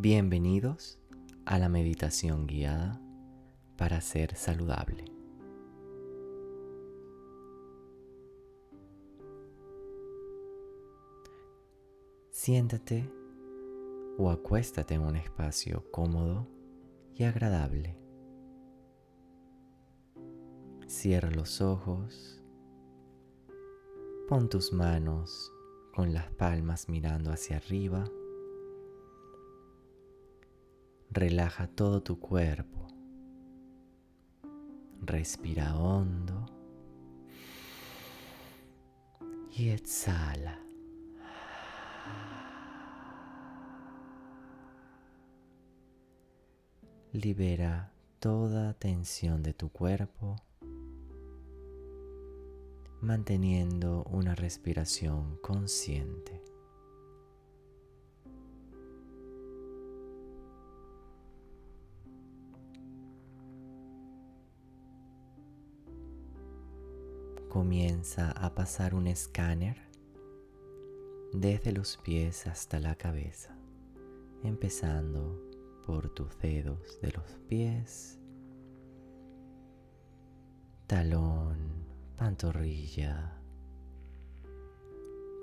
Bienvenidos a la meditación guiada para ser saludable. Siéntate o acuéstate en un espacio cómodo y agradable. Cierra los ojos, pon tus manos con las palmas mirando hacia arriba Relaja todo tu cuerpo. Respira hondo y exhala. Libera toda tensión de tu cuerpo, manteniendo una respiración consciente. Comienza a pasar un escáner desde los pies hasta la cabeza, empezando por tus dedos de los pies, talón, pantorrilla,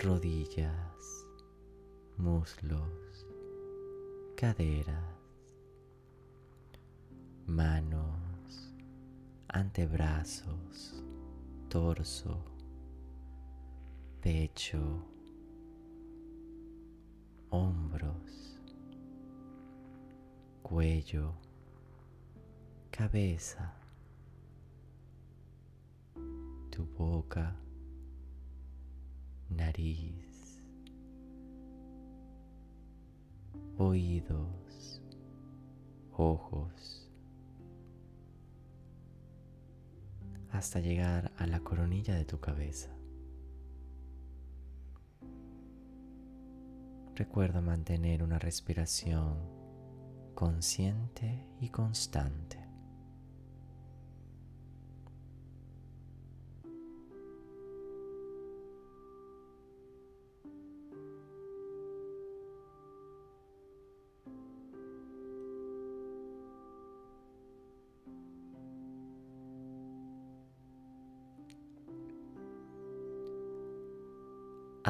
rodillas, muslos, caderas, manos, antebrazos, torso, pecho, hombros, cuello, cabeza, tu boca, nariz, oídos, ojos, hasta llegar a la coronilla de tu cabeza. Recuerda mantener una respiración consciente y constante.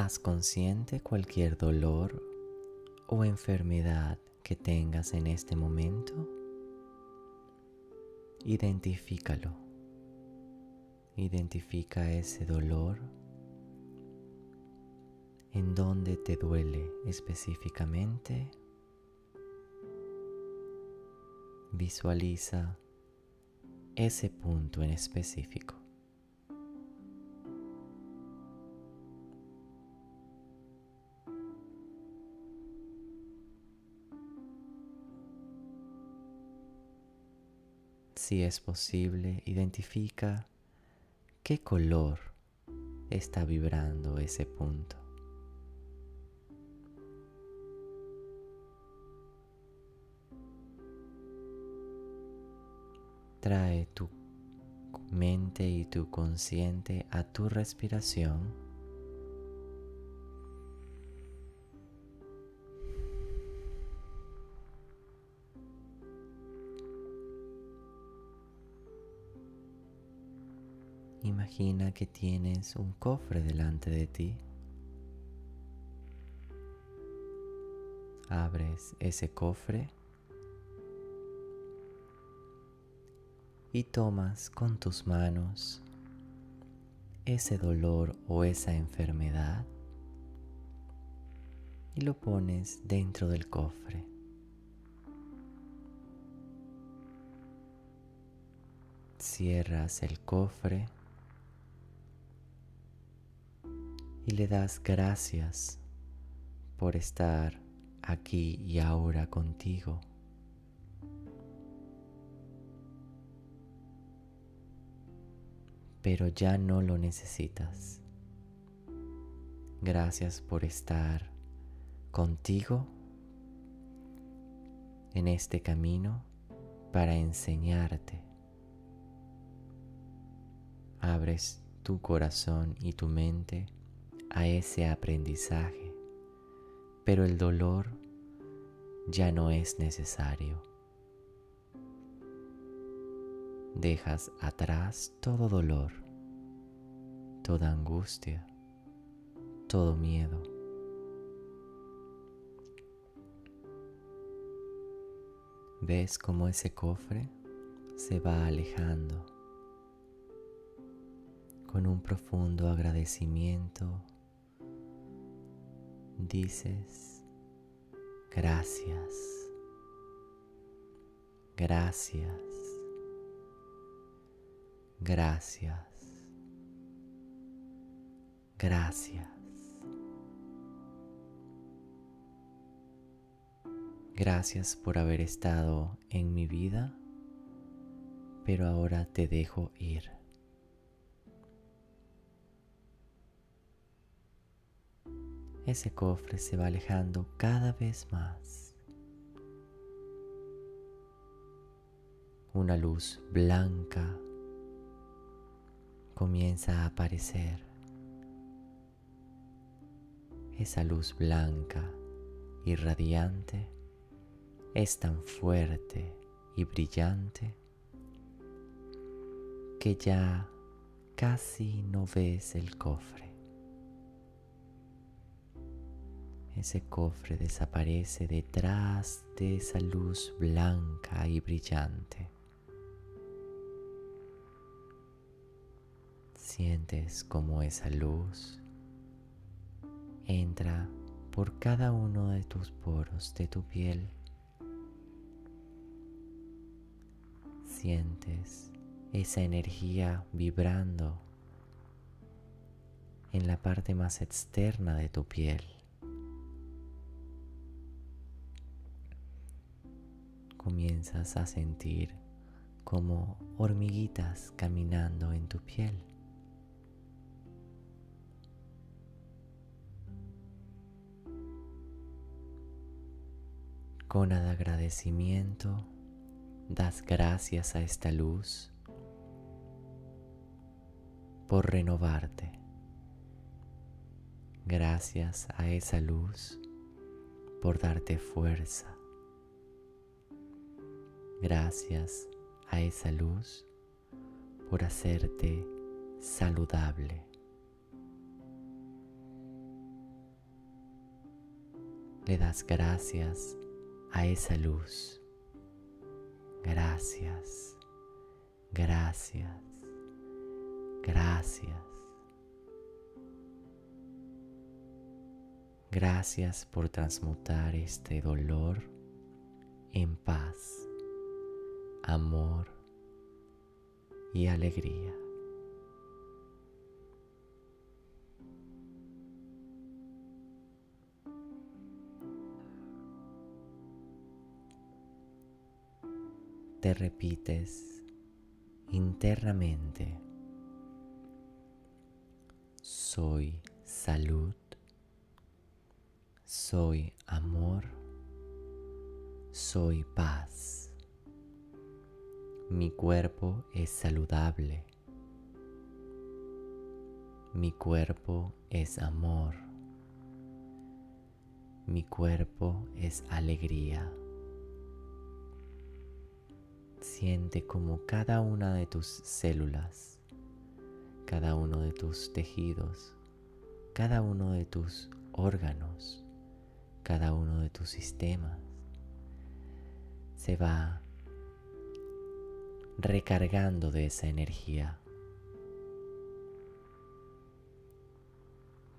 Consciente cualquier dolor o enfermedad que tengas en este momento. Identifícalo. Identifica ese dolor. En dónde te duele específicamente. Visualiza ese punto en específico. Si es posible, identifica qué color está vibrando ese punto. Trae tu mente y tu consciente a tu respiración Imagina que tienes un cofre delante de ti. Abres ese cofre y tomas con tus manos ese dolor o esa enfermedad y lo pones dentro del cofre. Cierras el cofre y le das gracias por estar aquí y ahora contigo. Pero ya no lo necesitas. Gracias por estar contigo en este camino para enseñarte. Abres tu corazón y tu mente a ese aprendizaje, pero el dolor ya no es necesario. Dejas atrás todo dolor, toda angustia, todo miedo. Ves cómo ese cofre se va alejando con un profundo agradecimiento. Dices, gracias, gracias, gracias, gracias. Gracias por haber estado en mi vida, pero ahora te dejo ir. Ese cofre se va alejando cada vez más. Una luz blanca comienza a aparecer. Esa luz blanca y radiante es tan fuerte y brillante que ya casi no ves el cofre. Ese cofre desaparece detrás de esa luz blanca y brillante. Sientes como esa luz entra por cada uno de tus poros de tu piel sientes esa energía vibrando en la parte más externa de tu piel. Comienzas a sentir como hormiguitas caminando en tu piel. Con agradecimiento das gracias a esta luz por renovarte. Gracias a esa luz por darte fuerza. Gracias a esa luz por hacerte saludable. Le das gracias a esa luz Gracias, gracias, gracias. Gracias por transmutar este dolor en paz, amor y alegría. te repites internamente, soy salud, soy amor, soy paz. Mi cuerpo es saludable. Mi cuerpo es amor. Mi cuerpo es alegría. Siente como cada una de tus células, cada uno de tus tejidos, cada uno de tus órganos, cada uno de tus sistemas se va recargando de esa energía.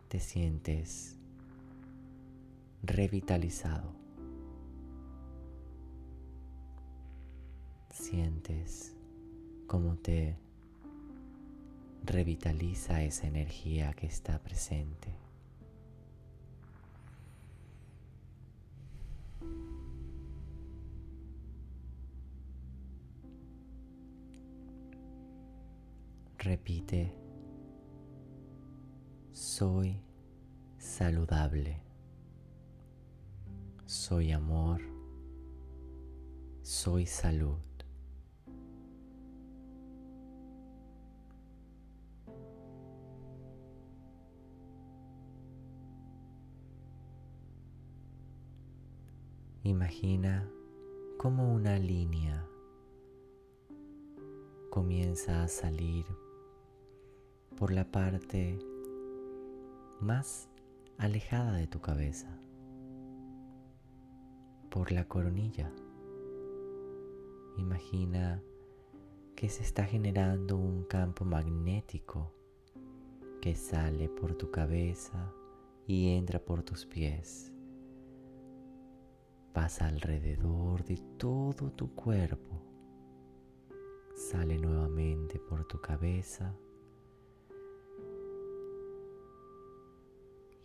Te sientes revitalizado. sientes cómo te revitaliza esa energía que está presente. Repite, soy saludable, soy amor, soy salud. Imagina cómo una línea comienza a salir por la parte más alejada de tu cabeza, por la coronilla. Imagina que se está generando un campo magnético que sale por tu cabeza y entra por tus pies. Pasa alrededor de todo tu cuerpo. Sale nuevamente por tu cabeza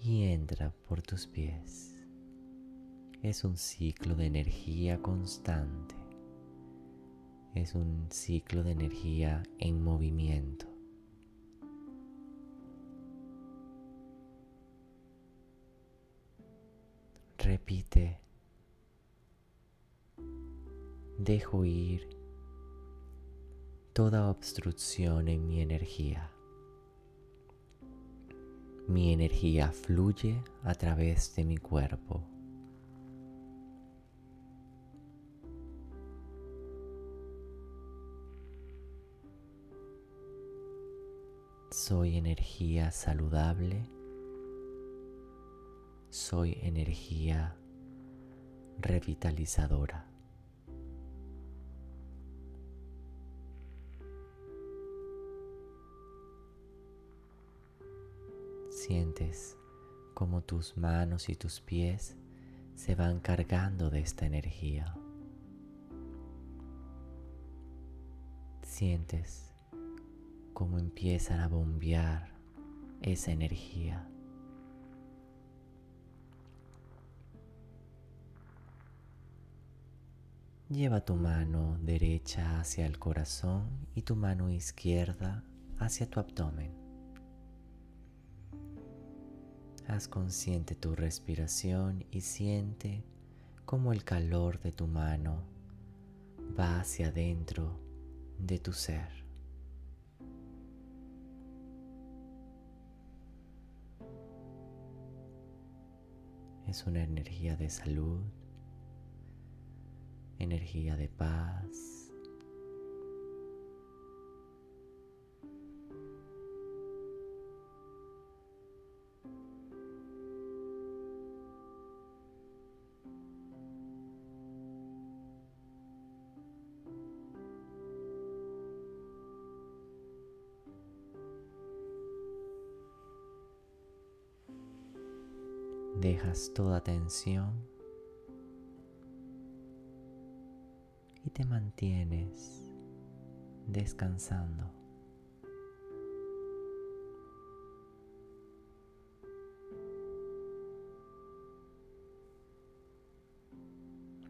y entra por tus pies. Es un ciclo de energía constante. Es un ciclo de energía en movimiento. Repite. Dejo ir toda obstrucción en mi energía. Mi energía fluye a través de mi cuerpo. Soy energía saludable. Soy energía revitalizadora. Sientes como tus manos y tus pies se van cargando de esta energía. Sientes cómo empiezan a bombear esa energía. Lleva tu mano derecha hacia el corazón y tu mano izquierda hacia tu abdomen. Haz consciente tu respiración y siente cómo el calor de tu mano va hacia adentro de tu ser. Es una energía de salud, energía de paz, dejas toda tensión y te mantienes descansando.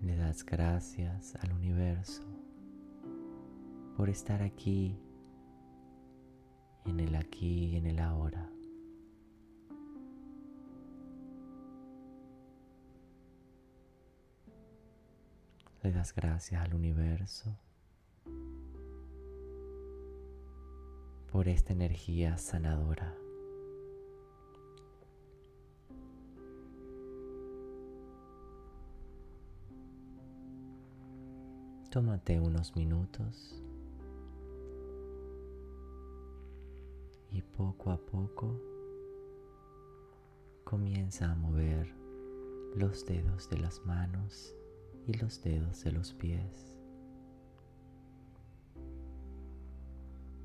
Le das gracias al universo por estar aquí, en el aquí y en el ahora. Le das gracias al universo por esta energía sanadora. Tómate unos minutos y poco a poco comienza a mover los dedos de las manos y los dedos de los pies.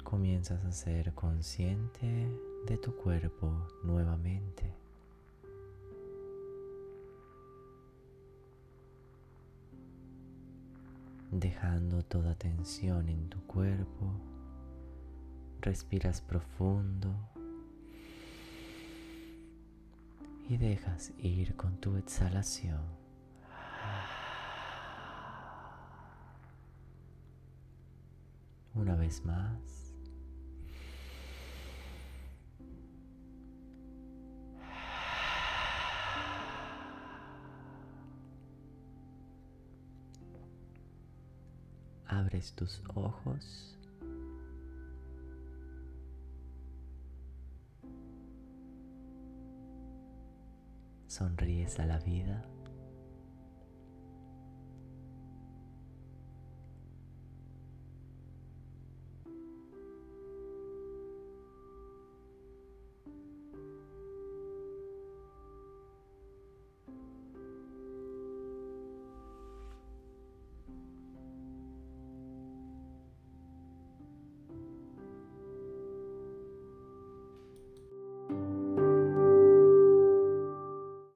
Comienzas a ser consciente de tu cuerpo nuevamente. Dejando toda tensión en tu cuerpo, respiras profundo y dejas ir con tu exhalación. Una vez más. Abres tus ojos. Sonríes a la vida.